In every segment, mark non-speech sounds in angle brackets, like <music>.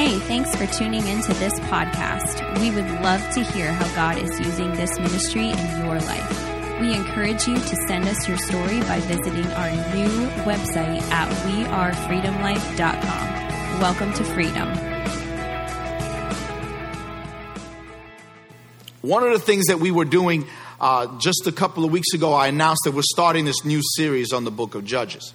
Hey, thanks for tuning into this podcast. We would love to hear how God is using this ministry in your life. We encourage you to send us your story by visiting our new website at wearefreedomlife.com. Welcome to freedom. One of the things that we were doing uh, just a couple of weeks ago, I announced that we're starting this new series on the book of Judges.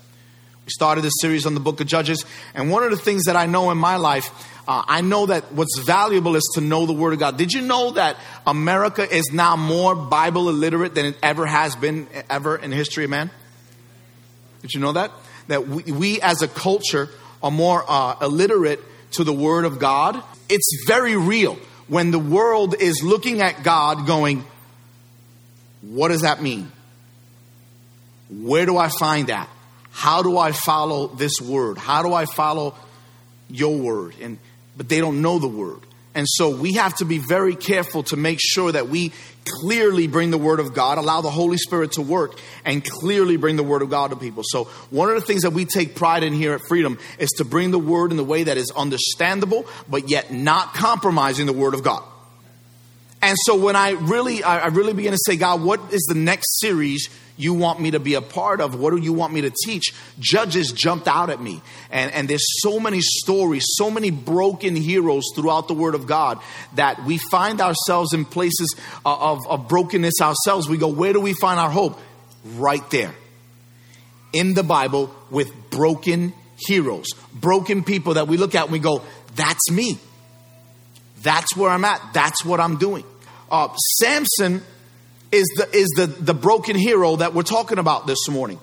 We started this series on the book of Judges, and one of the things that I know in my life, uh, I know that what's valuable is to know the Word of God. Did you know that America is now more Bible illiterate than it ever has been ever in history man? Did you know that? That we, we as a culture are more uh, illiterate to the Word of God. It's very real when the world is looking at God going, what does that mean? Where do I find that? How do I follow this word? How do I follow your word? And but they don't know the word. And so we have to be very careful to make sure that we clearly bring the word of God, allow the Holy Spirit to work, and clearly bring the word of God to people. So, one of the things that we take pride in here at Freedom is to bring the word in the way that is understandable, but yet not compromising the word of God. And so, when I really, I really begin to say, God, what is the next series you want me to be a part of? What do you want me to teach? Judges jumped out at me. And, and there's so many stories, so many broken heroes throughout the Word of God that we find ourselves in places of, of brokenness ourselves. We go, where do we find our hope? Right there. In the Bible with broken heroes, broken people that we look at and we go, that's me. That's where I'm at. That's what I'm doing. Uh, Samson is the is the, the broken hero that we're talking about this morning.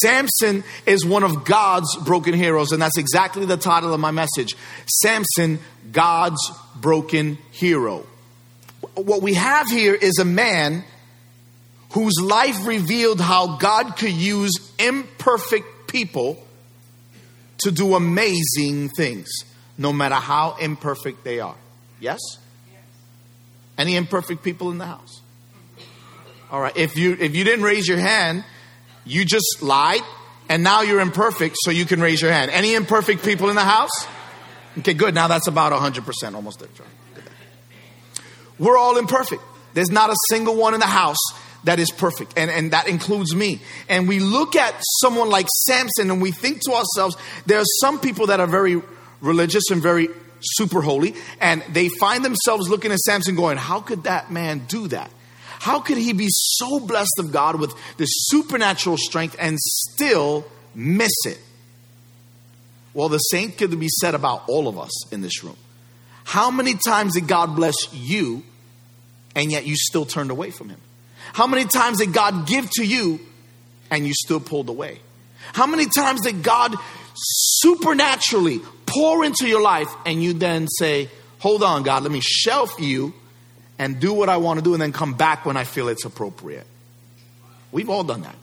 Samson is one of God's broken heroes, and that's exactly the title of my message. Samson, God's broken hero. What we have here is a man whose life revealed how God could use imperfect people to do amazing things, no matter how imperfect they are. Yes? Any imperfect people in the house? All right. If you if you didn't raise your hand, you just lied, and now you're imperfect, so you can raise your hand. Any imperfect people in the house? Okay, good. Now that's about 100%, almost there. We're all imperfect. There's not a single one in the house that is perfect, and, and that includes me. And we look at someone like Samson and we think to ourselves, there are some people that are very religious and very super holy, and they find themselves looking at Samson going, How could that man do that? How could he be so blessed of God with this supernatural strength and still miss it? Well, the same could be said about all of us in this room. How many times did God bless you and yet you still turned away from him? How many times did God give to you and you still pulled away? How many times did God supernaturally pour into your life and you then say, Hold on, God, let me shelf you and do what I want to do and then come back when I feel it's appropriate. We've all done that.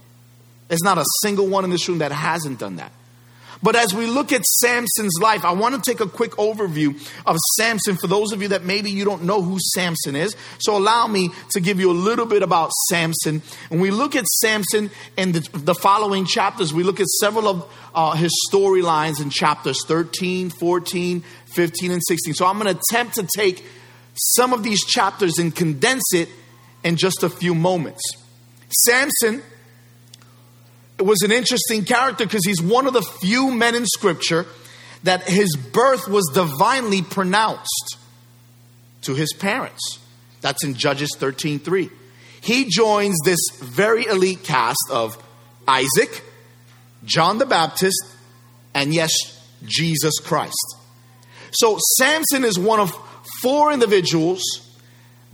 There's not a single one in this room that hasn't done that. But as we look at Samson's life, I want to take a quick overview of Samson for those of you that maybe you don't know who Samson is. So allow me to give you a little bit about Samson. When we look at Samson in the, the following chapters, we look at several of uh, his storylines in chapters 13, 14, 15, and 16. So I'm going to attempt to take some of these chapters and condense it in just a few moments. Samson was an interesting character because he's one of the few men in Scripture that his birth was divinely pronounced to his parents. That's in Judges 13:3. He joins this very elite cast of Isaac, John the Baptist, and yes, Jesus Christ. So Samson is one of four individuals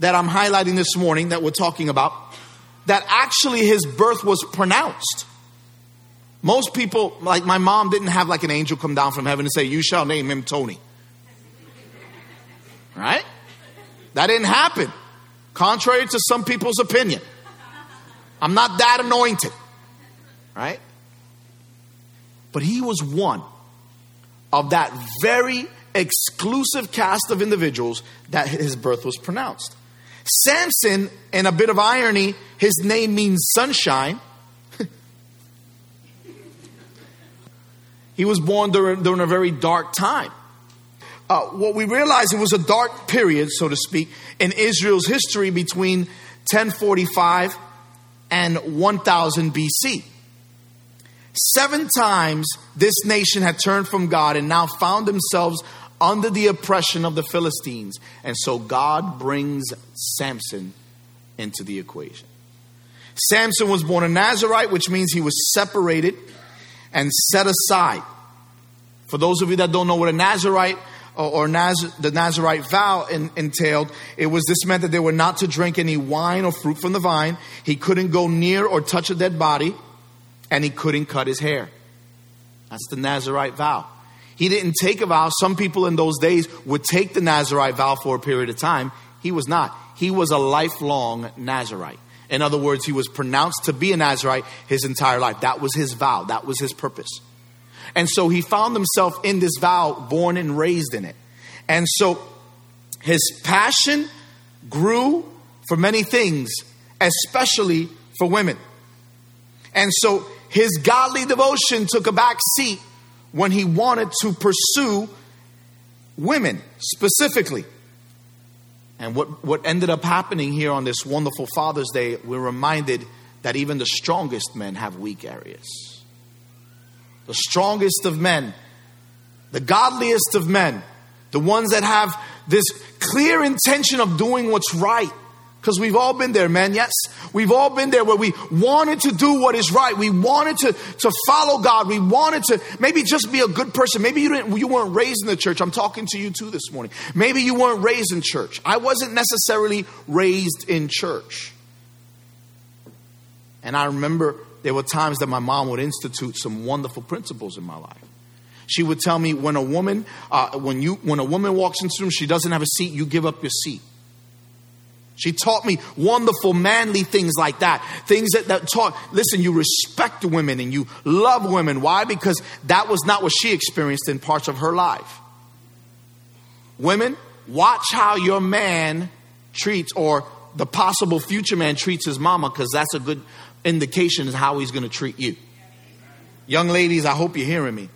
that I'm highlighting this morning that we're talking about that actually his birth was pronounced. Most people, like my mom, didn't have like an angel come down from heaven and say, You shall name him Tony. Right? That didn't happen, contrary to some people's opinion. I'm not that anointed. Right? But he was one of that very exclusive cast of individuals that his birth was pronounced. Samson, in a bit of irony, his name means sunshine. <laughs> he was born during, during a very dark time. uh, what we realize it was a dark period, so to speak, in Israel's history between 1045 and 1000 BC. Seven times this nation had turned from God and now found themselves under the oppression of the Philistines. And so God brings Samson into the equation. Samson was born a Nazarite, which means he was separated and set aside. For those of you that don't know what a Nazarite or, Naz- the Nazarite vow in, entailed, it was this meant that they were not to drink any wine or fruit from the vine. He couldn't go near or touch a dead body, and he couldn't cut his hair. That's the Nazarite vow. He didn't take a vow. Some people in those days would take the Nazarite vow for a period of time. He was not. He was a lifelong Nazarite. In other words, he was pronounced to be a Nazarite his entire life. That was his vow, that was his purpose. And so he found himself in this vow, born and raised in it. And so his passion grew for many things, especially for women. And so his godly devotion took a back seat when he wanted to pursue women specifically. And what, what ended up happening here on this wonderful Father's Day, we're reminded that even the strongest men have weak areas. The strongest of men, the godliest of men, the ones that have this clear intention of doing what's right, because we've all been there, man. Yes, we've all been there where we wanted to do what is right. We wanted to, to follow God. We wanted to maybe just be a good person. Maybe you didn't, you weren't raised in the church. I'm talking to you too this morning. Maybe you weren't raised in church. I wasn't necessarily raised in church. And I remember there were times that my mom would institute some wonderful principles in my life. She would tell me when a woman, uh, when you, when a woman walks into the room, she doesn't have a seat, you give up your seat. She taught me wonderful, manly things like that. Things that, that taught, listen, you respect women and you love women. Why? Because that was not what she experienced in parts of her life. Women, watch how your man treats or the possible future man treats his mama because that's a good indication of how he's going to treat you. Young ladies, I hope you're hearing me.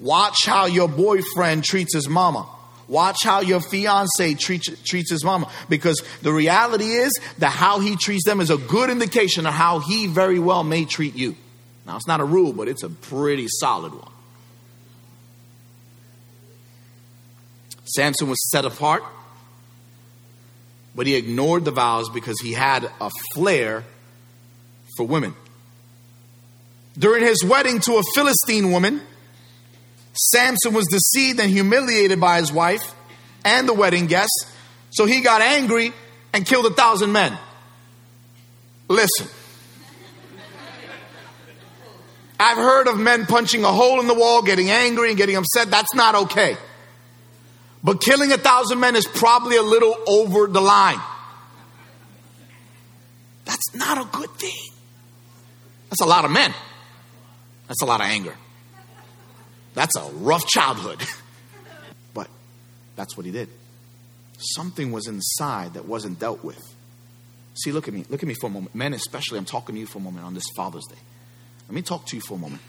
Watch how your boyfriend treats his mama Watch how your fiance treats, treats his mama because the reality is that how he treats them is a good indication of how he very well may treat you. Now, it's not a rule, but it's a pretty solid one. Samson was set apart, but he ignored the vows because he had a flair for women. During his wedding to a Philistine woman, Samson was deceived and humiliated by his wife and the wedding guests, so he got angry and killed a thousand men. Listen. I've heard of men punching a hole in the wall, getting angry and getting upset. That's not okay. But killing a thousand men is probably a little over the line. That's not a good thing. That's a lot of men. That's a lot of anger. That's a rough childhood. <laughs> but that's what he did. Something was inside that wasn't dealt with. See, look at me. Look at me for a moment. Men, especially, I'm talking to you for a moment on this Father's Day. Let me talk to you for a moment.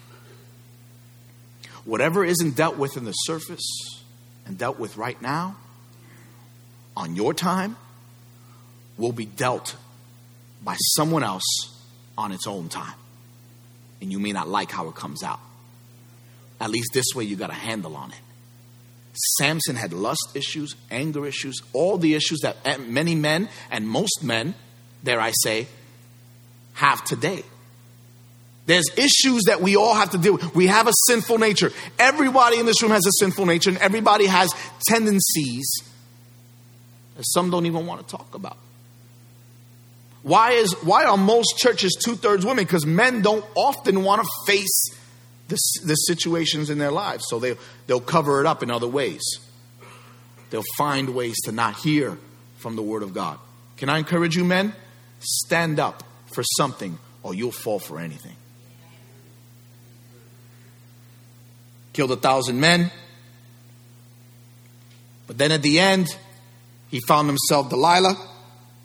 Whatever isn't dealt with in the surface and dealt with right now, on your time, will be dealt by someone else on its own time. And you may not like how it comes out. At least this way you got a handle on it. Samson had lust issues, anger issues, all the issues that many men and most men, dare I say, have today. There's issues that we all have to deal with. We have a sinful nature. Everybody in this room has a sinful nature, and everybody has tendencies that some don't even want to talk about. Why is why are most churches two thirds women? Because men don't often want to face the, the situations in their lives. So they, they'll cover it up in other ways. They'll find ways to not hear from the Word of God. Can I encourage you, men? Stand up for something or you'll fall for anything. Killed a thousand men. But then at the end, he found himself Delilah.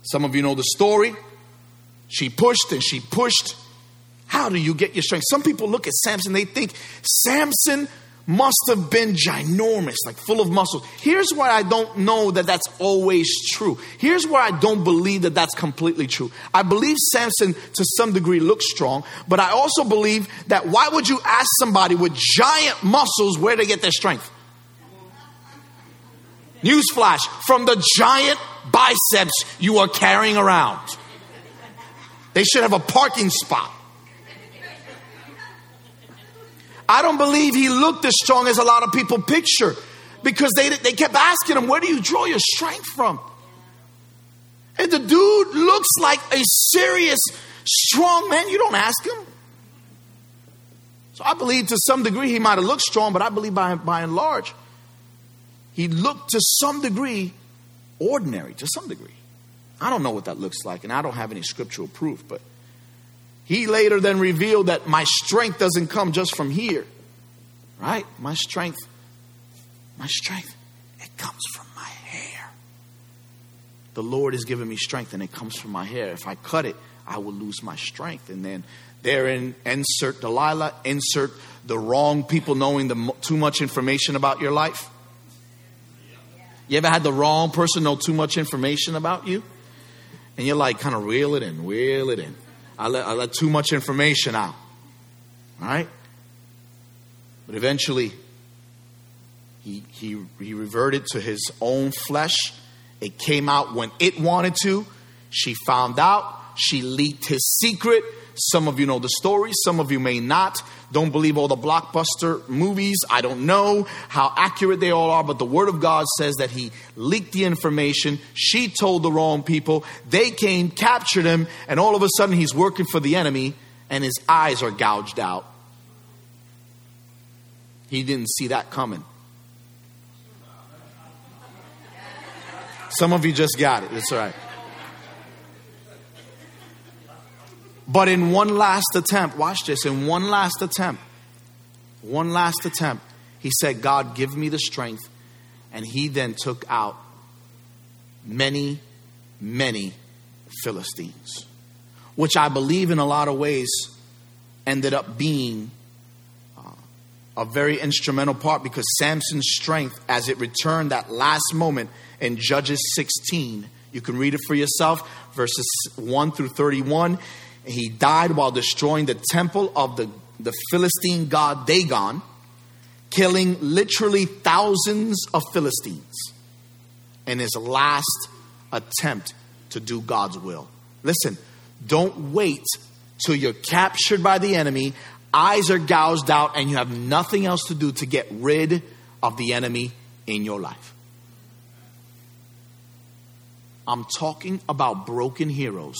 Some of you know the story. She pushed and she pushed how do you get your strength? Some people look at Samson, they think Samson must have been ginormous, like full of muscles. Here's why I don't know that that's always true. Here's why I don't believe that that's completely true. I believe Samson to some degree looks strong, but I also believe that why would you ask somebody with giant muscles where they get their strength? Newsflash from the giant biceps you are carrying around. They should have a parking spot. I don't believe he looked as strong as a lot of people picture because they, they kept asking him, Where do you draw your strength from? And the dude looks like a serious, strong man. You don't ask him. So I believe to some degree he might have looked strong, but I believe by, by and large, he looked to some degree ordinary, to some degree. I don't know what that looks like, and I don't have any scriptural proof, but he later then revealed that my strength doesn't come just from here, right? My strength, my strength, it comes from my hair. The Lord has given me strength and it comes from my hair. If I cut it, I will lose my strength. And then therein, insert Delilah, insert the wrong people knowing the, too much information about your life. You ever had the wrong person know too much information about you? And you're like, kind of reel it in, reel it in. I let, I let too much information out. All right? But eventually, he, he, he reverted to his own flesh. It came out when it wanted to. She found out. She leaked his secret. Some of you know the story, some of you may not. Don't believe all the blockbuster movies. I don't know how accurate they all are, but the Word of God says that he leaked the information. She told the wrong people. They came, captured him, and all of a sudden he's working for the enemy and his eyes are gouged out. He didn't see that coming. Some of you just got it. It's all right. But in one last attempt, watch this, in one last attempt, one last attempt, he said, God, give me the strength. And he then took out many, many Philistines, which I believe in a lot of ways ended up being uh, a very instrumental part because Samson's strength, as it returned that last moment in Judges 16, you can read it for yourself, verses 1 through 31 he died while destroying the temple of the, the Philistine god Dagon, killing literally thousands of Philistines in his last attempt to do God's will. Listen, don't wait till you're captured by the enemy, eyes are gouged out, and you have nothing else to do to get rid of the enemy in your life. I'm talking about broken heroes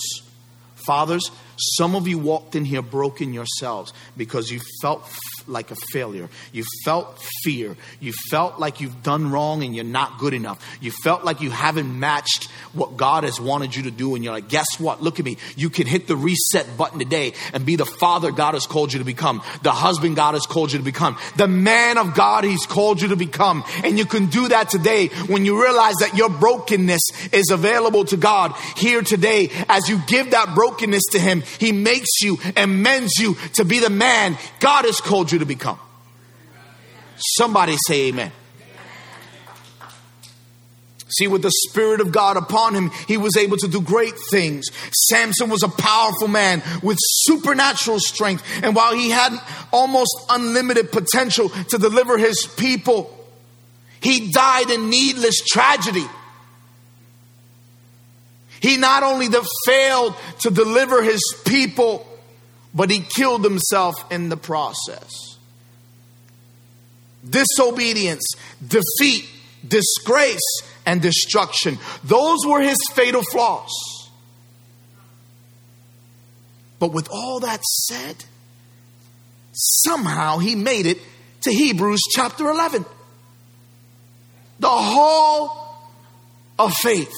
Fathers, some of you walked in here broken yourselves because you felt like a failure. You felt fear. You felt like you've done wrong and you're not good enough. You felt like you haven't matched what God has wanted you to do. And you're like, guess what? Look at me. You can hit the reset button today and be the father God has called you to become, the husband God has called you to become, the man of God He's called you to become. And you can do that today when you realize that your brokenness is available to God here today. As you give that brokenness to Him, He makes you and mends you to be the man God has called you to become. Somebody say amen. See, with the Spirit of God upon him, he was able to do great things. Samson was a powerful man with supernatural strength. And while he had almost unlimited potential to deliver his people, he died in needless tragedy. He not only failed to deliver his people, but he killed himself in the process. Disobedience, defeat, disgrace, and destruction. Those were his fatal flaws. But with all that said, somehow he made it to Hebrews chapter 11. The hall of faith.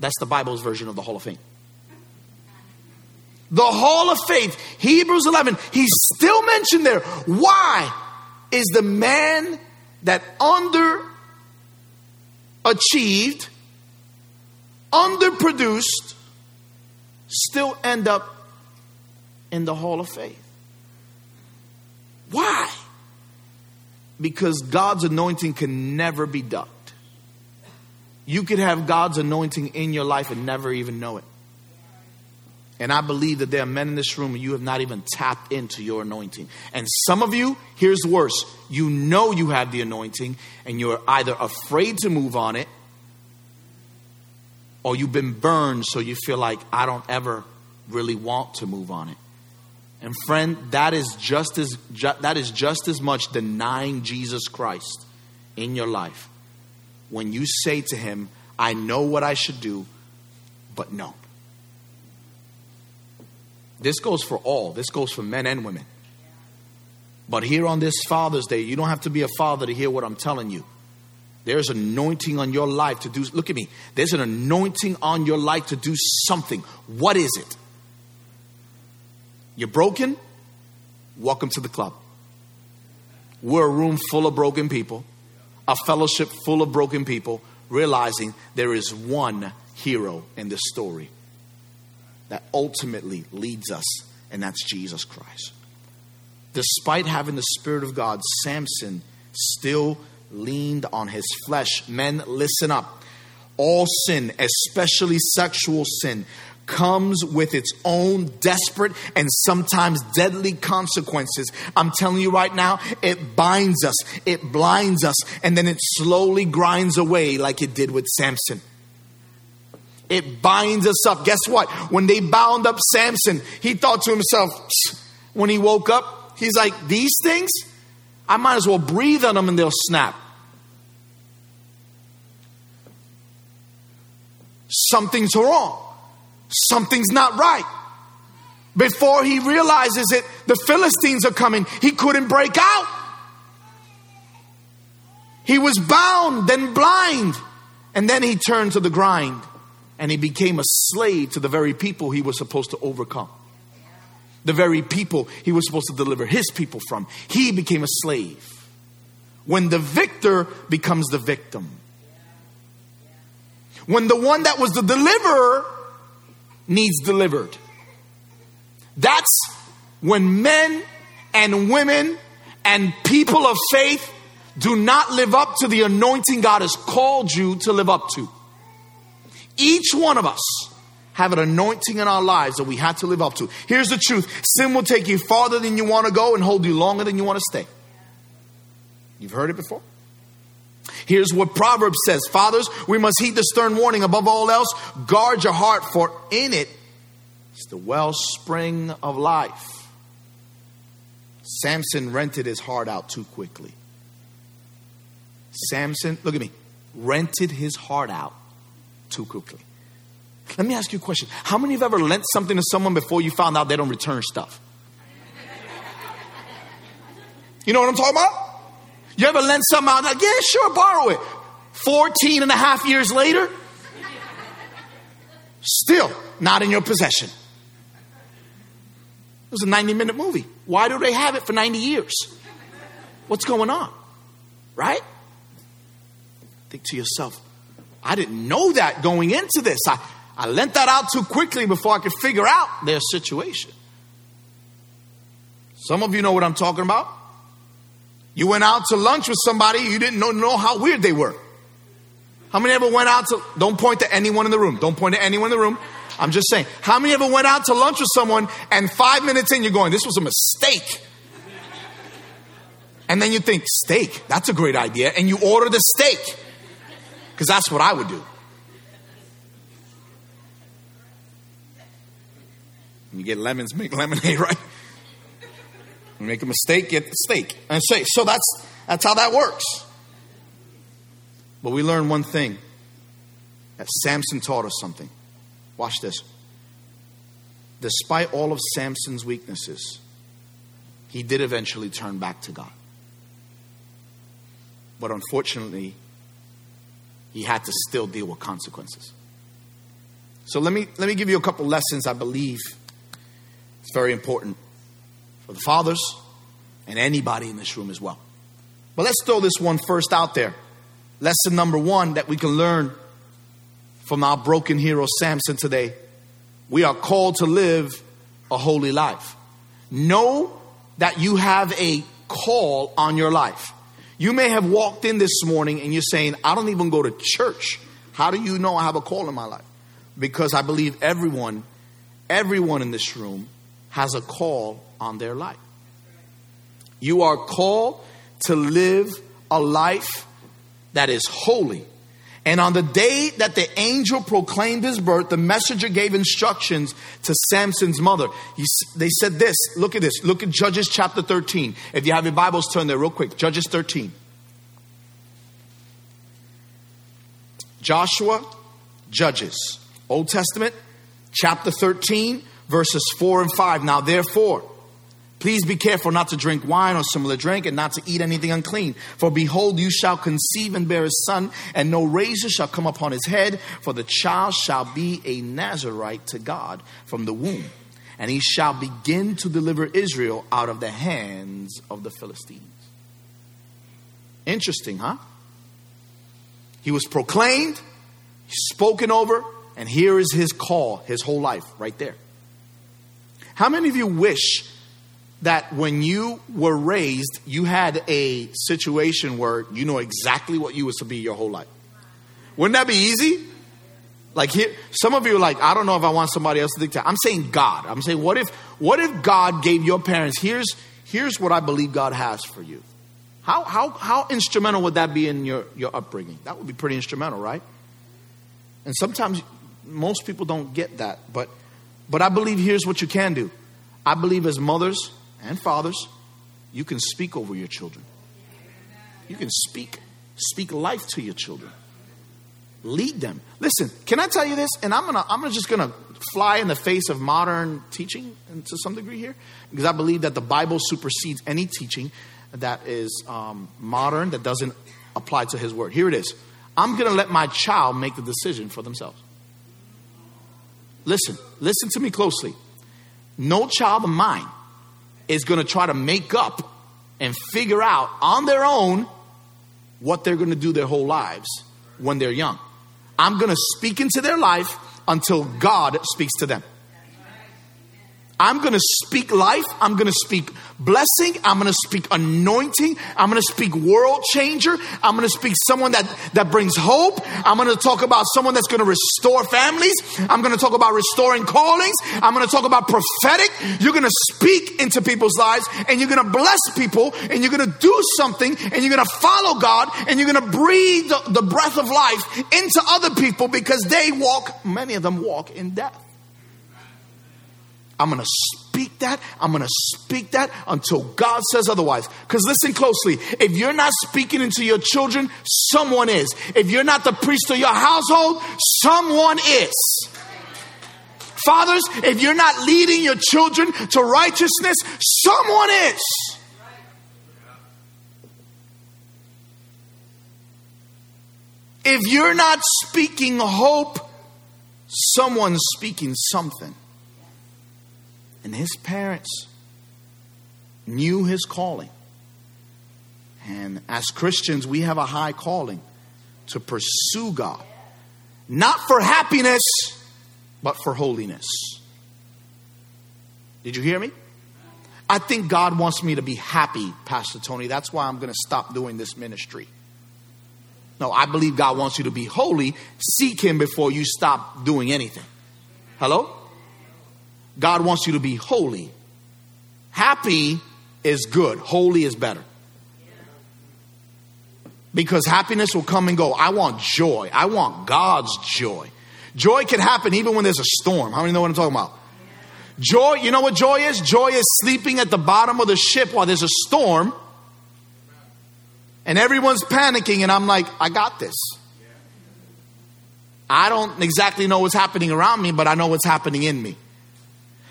That's the Bible's version of the hall of fame. The hall of faith, Hebrews 11, he's still mentioned there. Why is the man that under achieved, underproduced, still end up in the hall of faith? Why? because God's anointing can never be ducked. You could have God's anointing in your life and never even know it. And I believe that there are men in this room you have not even tapped into your anointing. And some of you, here's worse you know you have the anointing and you're either afraid to move on it or you've been burned so you feel like I don't ever really want to move on it. And friend, that is just as ju- that is just as much denying Jesus Christ in your life. When you say to him, I know what I should do, but no. This goes for all. This goes for men and women. But here on this Father's Day, you don't have to be a father to hear what I'm telling you. There's anointing on your life to do look at me. There's an anointing on your life to do something. What is it? You're broken? Welcome to the club. We're a room full of broken people, a fellowship full of broken people, realizing there is one hero in this story that ultimately leads us, and that's Jesus Christ. Despite having the Spirit of God, Samson still leaned on his flesh. Men, listen up. All sin, especially sexual sin, comes with its own desperate and sometimes deadly consequences. I'm telling you right now, it binds us, it blinds us, and then it slowly grinds away like it did with Samson. It binds us up. Guess what? When they bound up Samson, he thought to himself, when he woke up, he's like, These things, I might as well breathe on them and they'll snap. Something's wrong something's not right. Before he realizes it, the Philistines are coming. He couldn't break out. He was bound, then blind. And then he turned to the grind and he became a slave to the very people he was supposed to overcome. The very people he was supposed to deliver his people from. He became a slave. When the victor becomes the victim. When the one that was the deliverer needs delivered. That's when men and women and people of faith do not live up to the anointing God has called you to live up to. Each one of us have an anointing in our lives that we have to live up to. Here's the truth sin will take you farther than you want to go and hold you longer than you want to stay. You've heard it before? Here's what Proverbs says Fathers, we must heed the stern warning above all else. Guard your heart, for in it is the wellspring of life. Samson rented his heart out too quickly. Samson, look at me, rented his heart out too quickly. Let me ask you a question. How many of you have ever lent something to someone before you found out they don't return stuff? You know what I'm talking about? You ever lend something out? Like, yeah, sure, borrow it. 14 and a half years later, still not in your possession. It was a 90 minute movie. Why do they have it for 90 years? What's going on? Right? Think to yourself, I didn't know that going into this. I, I lent that out too quickly before I could figure out their situation. Some of you know what I'm talking about. You went out to lunch with somebody, you didn't know, know how weird they were. How many ever went out to, don't point to anyone in the room. Don't point to anyone in the room. I'm just saying. How many ever went out to lunch with someone and five minutes in you're going, this was a mistake? And then you think, steak, that's a great idea. And you order the steak. Because that's what I would do. You get lemons, make lemonade, <laughs> right? You make a mistake, get the steak. And say, so that's that's how that works. But we learn one thing that Samson taught us something. Watch this. Despite all of Samson's weaknesses, he did eventually turn back to God. But unfortunately, he had to still deal with consequences. So let me let me give you a couple lessons I believe it's very important for the fathers and anybody in this room as well. But let's throw this one first out there. Lesson number one that we can learn from our broken hero Samson today. We are called to live a holy life. Know that you have a call on your life. You may have walked in this morning and you're saying, I don't even go to church. How do you know I have a call in my life? Because I believe everyone, everyone in this room has a call on their life. You are called to live a life that is holy. And on the day that the angel proclaimed his birth, the messenger gave instructions to Samson's mother. He, they said this look at this. Look at Judges chapter 13. If you have your Bibles, turn there real quick. Judges 13. Joshua, Judges, Old Testament, chapter 13, verses 4 and 5. Now, therefore, Please be careful not to drink wine or similar drink, and not to eat anything unclean. For behold, you shall conceive and bear a son, and no razor shall come upon his head, for the child shall be a Nazarite to God from the womb. And he shall begin to deliver Israel out of the hands of the Philistines. Interesting, huh? He was proclaimed, spoken over, and here is his call, his whole life, right there. How many of you wish that when you were raised, you had a situation where you know exactly what you was to be your whole life. Wouldn't that be easy? Like here, some of you are like, I don't know if I want somebody else to dictate. I'm saying God. I'm saying, what if, what if God gave your parents, here's, here's what I believe God has for you. How, how, how instrumental would that be in your, your upbringing? That would be pretty instrumental, right? And sometimes most people don't get that, but, but I believe here's what you can do. I believe as mothers, and fathers, you can speak over your children. You can speak, speak life to your children. Lead them. Listen, can I tell you this? And I'm gonna, I'm just gonna fly in the face of modern teaching and to some degree here, because I believe that the Bible supersedes any teaching that is um, modern that doesn't apply to His Word. Here it is. I'm gonna let my child make the decision for themselves. Listen, listen to me closely. No child of mine is going to try to make up and figure out on their own what they're going to do their whole lives when they're young. I'm going to speak into their life until God speaks to them. I'm going to speak life. I'm going to speak blessing. I'm going to speak anointing. I'm going to speak world changer. I'm going to speak someone that, that brings hope. I'm going to talk about someone that's going to restore families. I'm going to talk about restoring callings. I'm going to talk about prophetic. You're going to speak into people's lives and you're going to bless people and you're going to do something and you're going to follow God and you're going to breathe the, the breath of life into other people because they walk, many of them walk in death. I'm going to speak that. I'm going to speak that until God says otherwise. Because listen closely. If you're not speaking into your children, someone is. If you're not the priest of your household, someone is. Fathers, if you're not leading your children to righteousness, someone is. If you're not speaking hope, someone's speaking something. And his parents knew his calling. And as Christians, we have a high calling to pursue God, not for happiness, but for holiness. Did you hear me? I think God wants me to be happy, Pastor Tony. That's why I'm going to stop doing this ministry. No, I believe God wants you to be holy. Seek Him before you stop doing anything. Hello? God wants you to be holy. Happy is good, holy is better. Because happiness will come and go. I want joy. I want God's joy. Joy can happen even when there's a storm. How many know what I'm talking about? Joy, you know what joy is? Joy is sleeping at the bottom of the ship while there's a storm and everyone's panicking, and I'm like, I got this. I don't exactly know what's happening around me, but I know what's happening in me.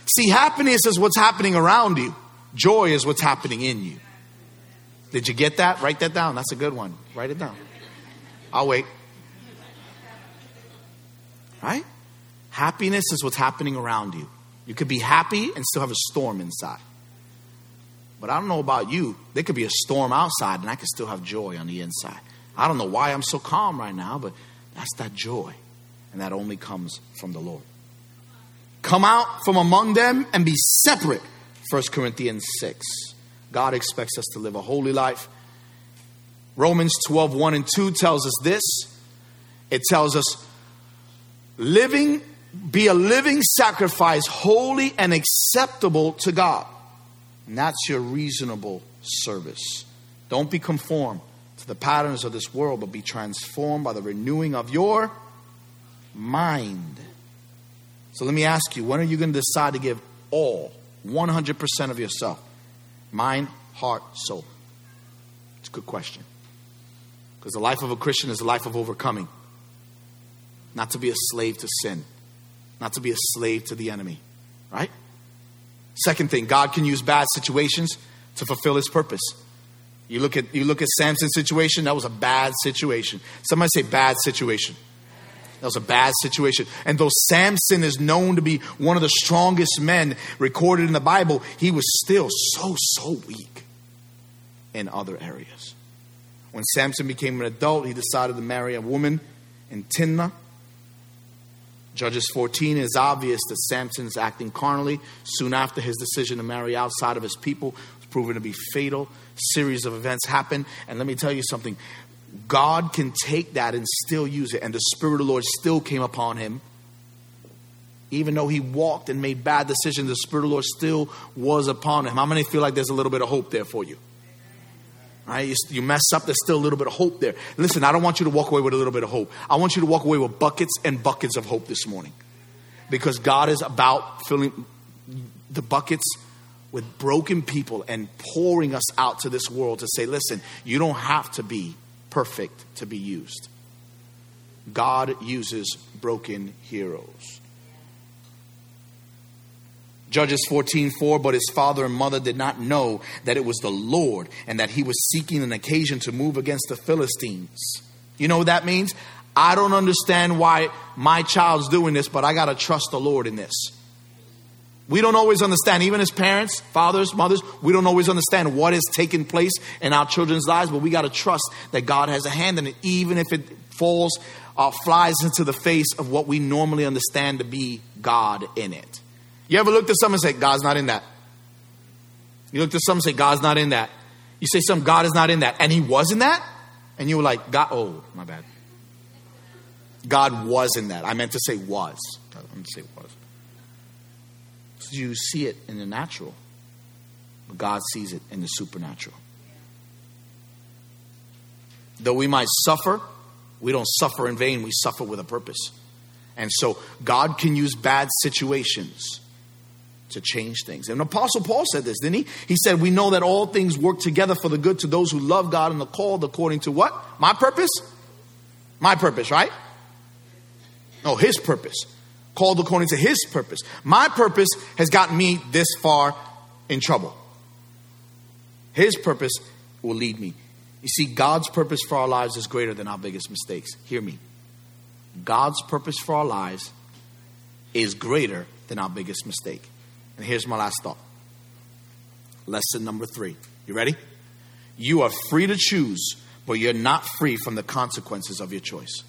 See, happiness is what's happening around you, joy is what's happening in you. Did you get that? Write that down. That's a good one. Write it down. I'll wait. Right? Happiness is what's happening around you. You could be happy and still have a storm inside. But I don't know about you. There could be a storm outside and I could still have joy on the inside. I don't know why I'm so calm right now, but that's that joy. And that only comes from the Lord. Come out from among them and be separate. 1 Corinthians 6. God expects us to live a holy life. Romans 12, 1 and 2 tells us this. It tells us, living, be a living sacrifice, holy and acceptable to God. And that's your reasonable service. Don't be conformed to the patterns of this world, but be transformed by the renewing of your mind. So let me ask you, when are you going to decide to give all, 100% of yourself? Mind, heart, soul. It's a good question. Because the life of a Christian is a life of overcoming, not to be a slave to sin, not to be a slave to the enemy, right? Second thing, God can use bad situations to fulfill his purpose. You look at you look at Samson's situation, that was a bad situation. Somebody say bad situation. That was a bad situation. And though Samson is known to be one of the strongest men recorded in the Bible, he was still so, so weak in other areas. When Samson became an adult, he decided to marry a woman in Timnah. Judges 14 is obvious that Samson is acting carnally. Soon after his decision to marry outside of his people was proven to be fatal. Series of events happen, and let me tell you something: God can take that and still use it, and the Spirit of the Lord still came upon him. Even though he walked and made bad decisions, the Spirit of the Lord still was upon him. How many feel like there's a little bit of hope there for you? Right? You, you mess up, there's still a little bit of hope there. Listen, I don't want you to walk away with a little bit of hope. I want you to walk away with buckets and buckets of hope this morning. Because God is about filling the buckets with broken people and pouring us out to this world to say, listen, you don't have to be perfect to be used. God uses broken heroes. Judges 14, 4, but his father and mother did not know that it was the Lord and that he was seeking an occasion to move against the Philistines. You know what that means? I don't understand why my child's doing this, but I got to trust the Lord in this. We don't always understand, even as parents, fathers, mothers, we don't always understand what is taking place in our children's lives, but we got to trust that God has a hand in it, even if it falls, uh, flies into the face of what we normally understand to be God in it. You ever looked at someone and say, God's not in that? You looked at someone and say, God's not in that. You say some God is not in that. And he was in that? And you were like, God, oh, my bad. God was in that. I meant to say was. I meant to say was. You see it in the natural, but God sees it in the supernatural. Though we might suffer, we don't suffer in vain, we suffer with a purpose. And so God can use bad situations to change things. And Apostle Paul said this, didn't he? He said, We know that all things work together for the good to those who love God and are called according to what? My purpose? My purpose, right? No, his purpose. Called according to his purpose. My purpose has gotten me this far in trouble. His purpose will lead me. You see, God's purpose for our lives is greater than our biggest mistakes. Hear me. God's purpose for our lives is greater than our biggest mistake. And here's my last thought. Lesson number three. You ready? You are free to choose, but you're not free from the consequences of your choice.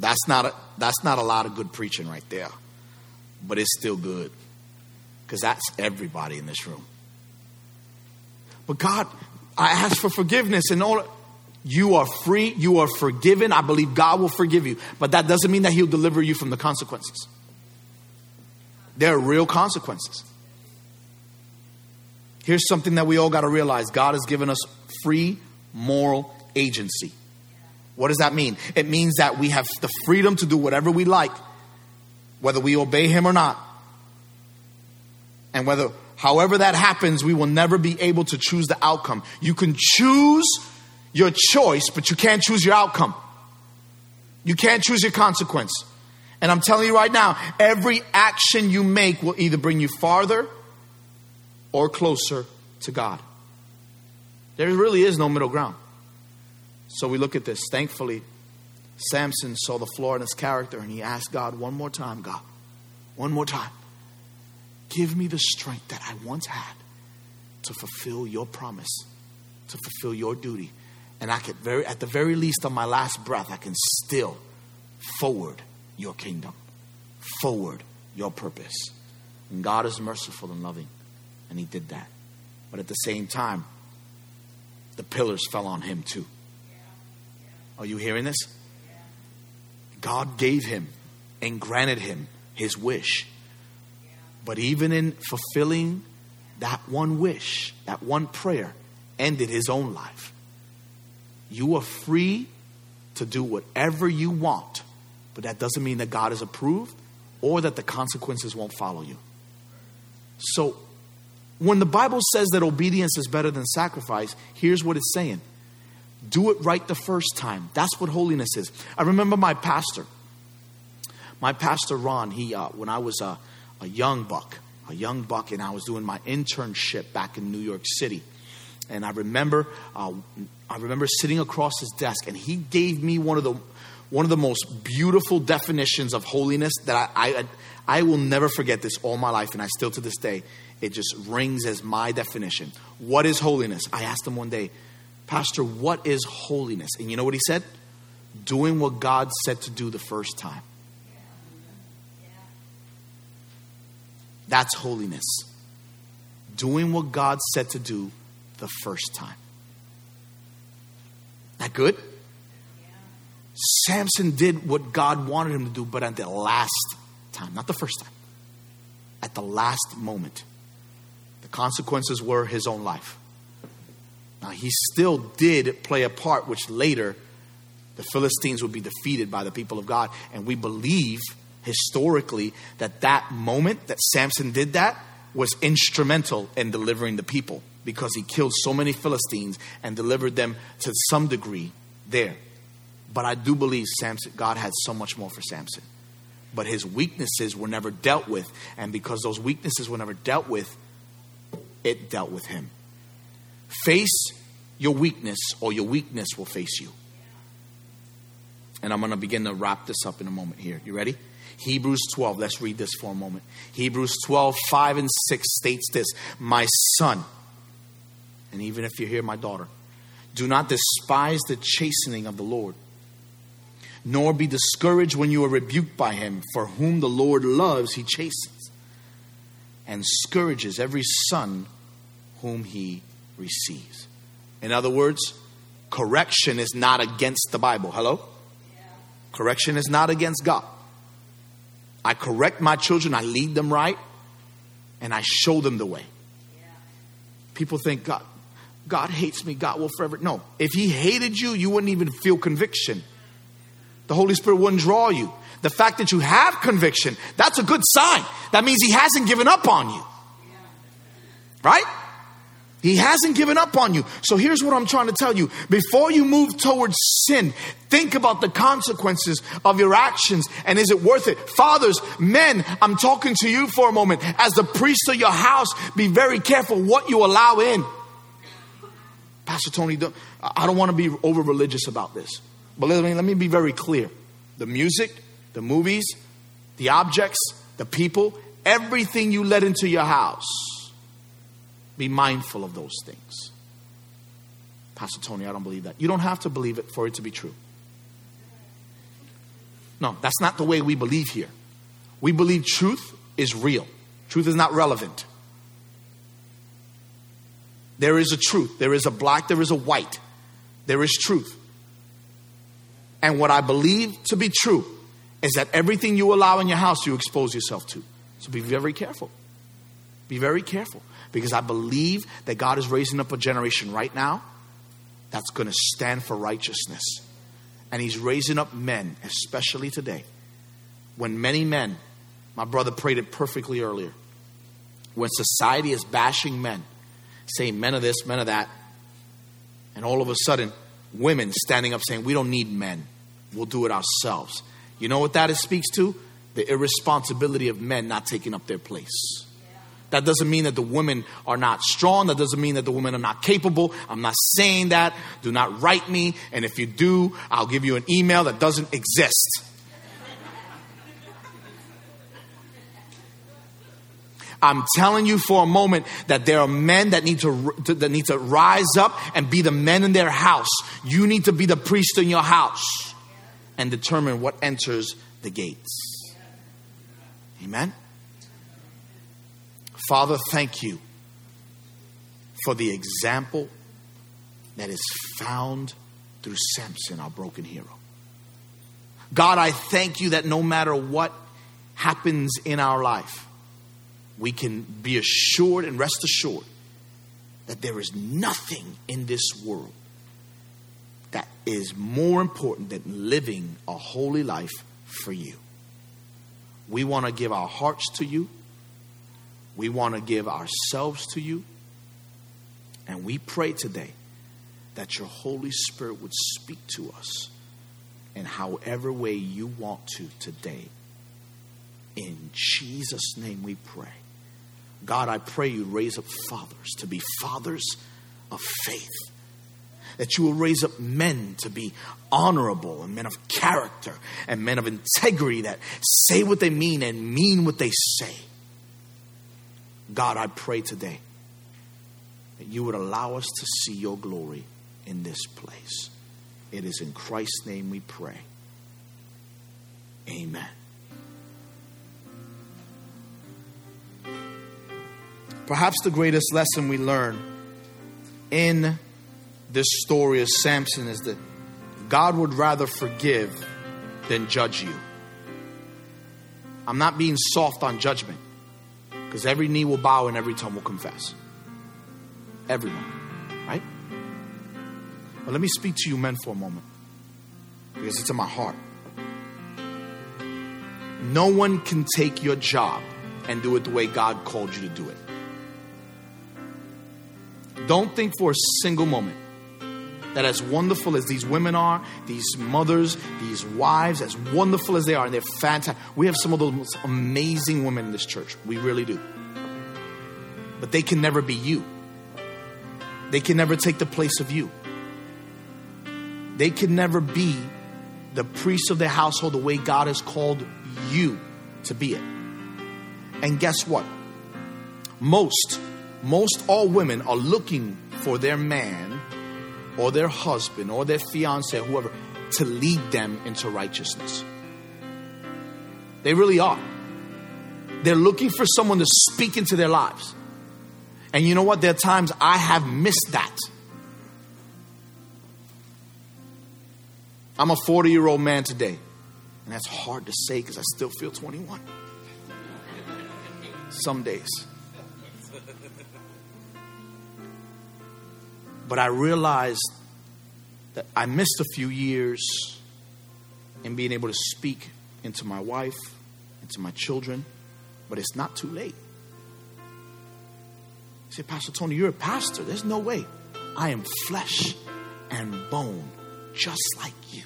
That's not a, that's not a lot of good preaching right there, but it's still good because that's everybody in this room. But God, I ask for forgiveness and all. You are free. You are forgiven. I believe God will forgive you, but that doesn't mean that He'll deliver you from the consequences. There are real consequences. Here's something that we all got to realize God has given us free moral agency. What does that mean? It means that we have the freedom to do whatever we like, whether we obey Him or not. And whether, however that happens, we will never be able to choose the outcome. You can choose your choice, but you can't choose your outcome. You can't choose your consequence. And I'm telling you right now, every action you make will either bring you farther or closer to God. There really is no middle ground. So we look at this. Thankfully, Samson saw the flaw in his character and he asked God one more time God, one more time, give me the strength that I once had to fulfill your promise, to fulfill your duty. And I could very, at the very least, on my last breath, I can still forward your kingdom, forward your purpose. And God is merciful and loving, and He did that. But at the same time, the pillars fell on him too. Are you hearing this? God gave him and granted him his wish. But even in fulfilling that one wish, that one prayer, ended his own life. You are free to do whatever you want, but that doesn't mean that God is approved or that the consequences won't follow you. So, when the Bible says that obedience is better than sacrifice, here's what it's saying do it right the first time. That's what holiness is. I remember my pastor, my pastor Ron, he, uh, when I was a, a young buck, a young buck, and I was doing my internship back in New York City. And I remember, uh, I remember sitting across his desk, and he gave me one of the one of the most beautiful definitions of holiness that I, I, I will never forget this all my life, and I still to this day, it just rings as my definition. What is holiness? I asked him one day, Pastor, what is holiness? And you know what he said? Doing what God said to do the first time. That's holiness. Doing what God said to do the first time. That good? Samson did what God wanted him to do, but at the last time, not the first time, at the last moment. The consequences were his own life. Now, he still did play a part, which later the Philistines would be defeated by the people of God. And we believe historically that that moment that Samson did that was instrumental in delivering the people because he killed so many Philistines and delivered them to some degree there. But I do believe Samson, God had so much more for Samson. But his weaknesses were never dealt with. And because those weaknesses were never dealt with, it dealt with him. Face your weakness, or your weakness will face you. And I'm going to begin to wrap this up in a moment here. You ready? Hebrews 12. Let's read this for a moment. Hebrews 12, 5 and 6 states this My son, and even if you're here, my daughter, do not despise the chastening of the Lord, nor be discouraged when you are rebuked by him, for whom the Lord loves, he chastens, and scourges every son whom he receives. In other words, correction is not against the Bible. Hello? Correction is not against God. I correct my children, I lead them right, and I show them the way. People think God, God hates me, God will forever. No, if He hated you, you wouldn't even feel conviction. The Holy Spirit wouldn't draw you. The fact that you have conviction, that's a good sign. That means He hasn't given up on you. Right? He hasn't given up on you. So here's what I'm trying to tell you. Before you move towards sin, think about the consequences of your actions and is it worth it? Fathers, men, I'm talking to you for a moment. As the priest of your house, be very careful what you allow in. Pastor Tony, I don't want to be over religious about this, but let me, let me be very clear. The music, the movies, the objects, the people, everything you let into your house be mindful of those things. Pastor Tony, I don't believe that. You don't have to believe it for it to be true. No, that's not the way we believe here. We believe truth is real, truth is not relevant. There is a truth, there is a black, there is a white, there is truth. And what I believe to be true is that everything you allow in your house, you expose yourself to. So be very careful. Be very careful because I believe that God is raising up a generation right now that's going to stand for righteousness. And He's raising up men, especially today, when many men, my brother prayed it perfectly earlier, when society is bashing men, saying men of this, men of that, and all of a sudden, women standing up saying, We don't need men, we'll do it ourselves. You know what that speaks to? The irresponsibility of men not taking up their place. That doesn't mean that the women are not strong. That doesn't mean that the women are not capable. I'm not saying that. Do not write me. And if you do, I'll give you an email that doesn't exist. I'm telling you for a moment that there are men that need to, that need to rise up and be the men in their house. You need to be the priest in your house and determine what enters the gates. Amen. Father, thank you for the example that is found through Samson, our broken hero. God, I thank you that no matter what happens in our life, we can be assured and rest assured that there is nothing in this world that is more important than living a holy life for you. We want to give our hearts to you. We want to give ourselves to you. And we pray today that your Holy Spirit would speak to us in however way you want to today. In Jesus' name we pray. God, I pray you raise up fathers to be fathers of faith. That you will raise up men to be honorable and men of character and men of integrity that say what they mean and mean what they say. God, I pray today that you would allow us to see your glory in this place. It is in Christ's name we pray. Amen. Perhaps the greatest lesson we learn in this story of Samson is that God would rather forgive than judge you. I'm not being soft on judgment because every knee will bow and every tongue will confess. Everyone, right? But let me speak to you men for a moment because it's in my heart. No one can take your job and do it the way God called you to do it. Don't think for a single moment that as wonderful as these women are, these mothers, these wives, as wonderful as they are, and they're fantastic. We have some of those most amazing women in this church. We really do. But they can never be you. They can never take the place of you. They can never be the priest of their household the way God has called you to be it. And guess what? Most, most all women are looking for their man or their husband or their fiance, whoever, to lead them into righteousness. They really are. They're looking for someone to speak into their lives. And you know what? There are times I have missed that. I'm a 40 year old man today. And that's hard to say because I still feel 21. Some days. But I realized that I missed a few years in being able to speak into my wife, into my children, but it's not too late. You say, Pastor Tony, you're a pastor. There's no way. I am flesh and bone, just like you.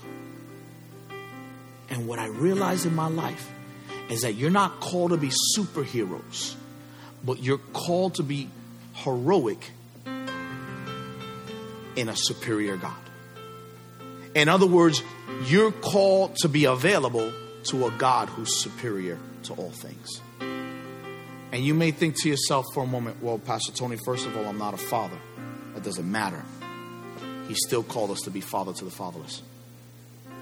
And what I realize in my life is that you're not called to be superheroes, but you're called to be heroic in a superior God. In other words, you're called to be available to a God who's superior to all things. And you may think to yourself for a moment, well, Pastor Tony, first of all, I'm not a father. That doesn't matter. He still called us to be father to the fatherless.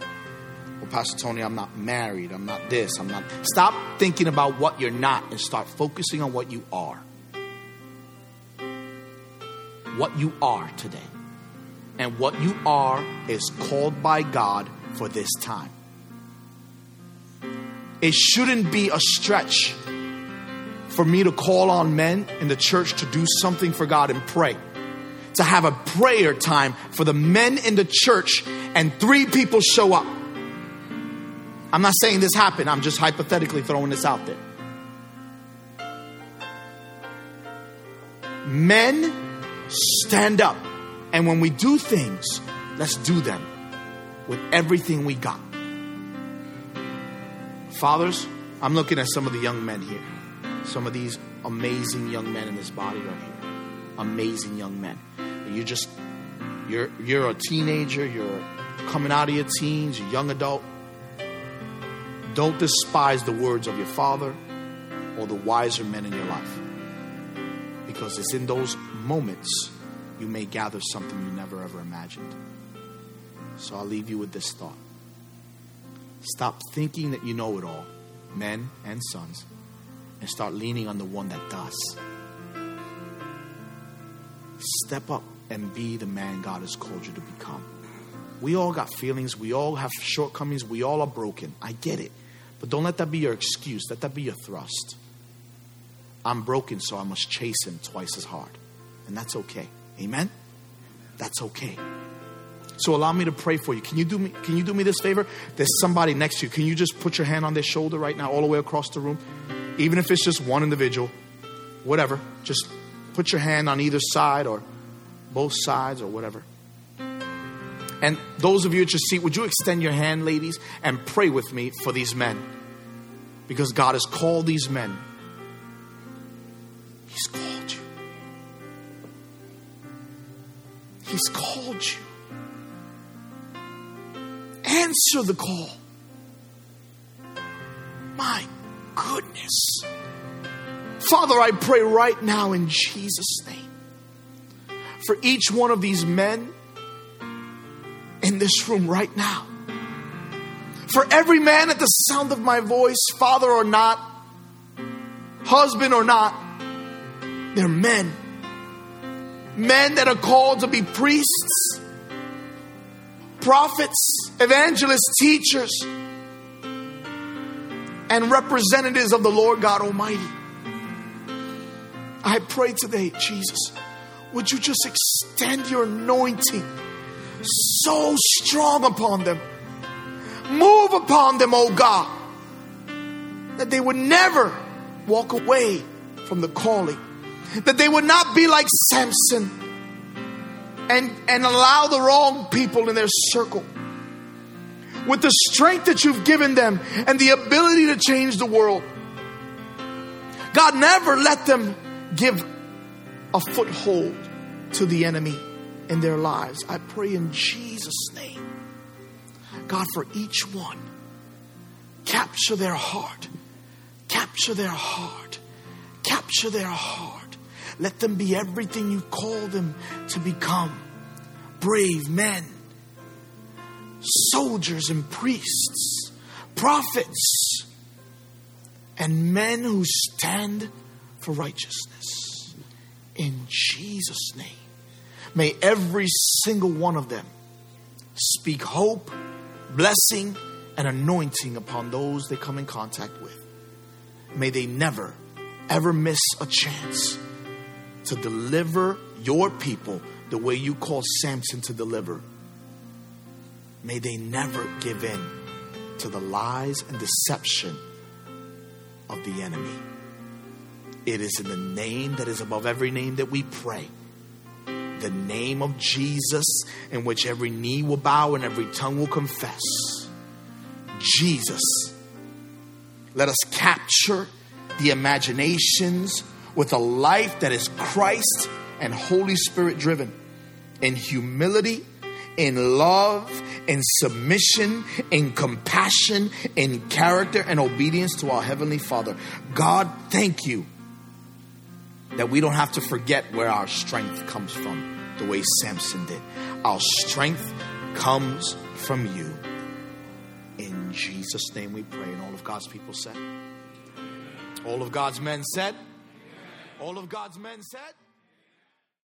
Well, Pastor Tony, I'm not married. I'm not this. I'm not. Stop thinking about what you're not and start focusing on what you are. What you are today. And what you are is called by God for this time. It shouldn't be a stretch for me to call on men in the church to do something for God and pray. To have a prayer time for the men in the church and three people show up. I'm not saying this happened, I'm just hypothetically throwing this out there. Men stand up, and when we do things, let's do them with everything we got. Fathers, I'm looking at some of the young men here. Some of these amazing young men in this body right here. Amazing young men. You just you're you're a teenager, you're coming out of your teens, you're a young adult. Don't despise the words of your father or the wiser men in your life. Because it's in those moments you may gather something you never ever imagined. So I'll leave you with this thought. Stop thinking that you know it all, men and sons, and start leaning on the one that does. Step up and be the man God has called you to become. We all got feelings. We all have shortcomings. We all are broken. I get it. But don't let that be your excuse. Let that be your thrust. I'm broken, so I must chase him twice as hard. And that's okay. Amen? That's okay. So allow me to pray for you. Can you do me can you do me this favor? There's somebody next to you. Can you just put your hand on their shoulder right now all the way across the room? Even if it's just one individual, whatever. Just put your hand on either side or both sides or whatever. And those of you at your seat, would you extend your hand, ladies, and pray with me for these men? Because God has called these men. He's called He's called you. Answer the call. My goodness. Father, I pray right now in Jesus' name for each one of these men in this room right now. For every man at the sound of my voice, father or not, husband or not, they're men. Men that are called to be priests, prophets, evangelists, teachers, and representatives of the Lord God Almighty. I pray today, Jesus, would you just extend your anointing so strong upon them? Move upon them, oh God, that they would never walk away from the calling, that they would not be like Samson and, and allow the wrong people in their circle. With the strength that you've given them and the ability to change the world, God never let them give a foothold to the enemy in their lives. I pray in Jesus' name, God, for each one, capture their heart, capture their heart, capture their heart. Let them be everything you call them to become brave men, soldiers and priests, prophets, and men who stand for righteousness. In Jesus' name. May every single one of them speak hope, blessing, and anointing upon those they come in contact with. May they never, ever miss a chance to deliver your people the way you call Samson to deliver. May they never give in to the lies and deception of the enemy. It is in the name that is above every name that we pray. The name of Jesus, in which every knee will bow and every tongue will confess. Jesus. Let us capture the imaginations with a life that is Christ and Holy Spirit driven in humility, in love, in submission, in compassion, in character and obedience to our Heavenly Father. God, thank you that we don't have to forget where our strength comes from, the way Samson did. Our strength comes from you. In Jesus' name we pray. And all of God's people said, all of God's men said, all of God's men said,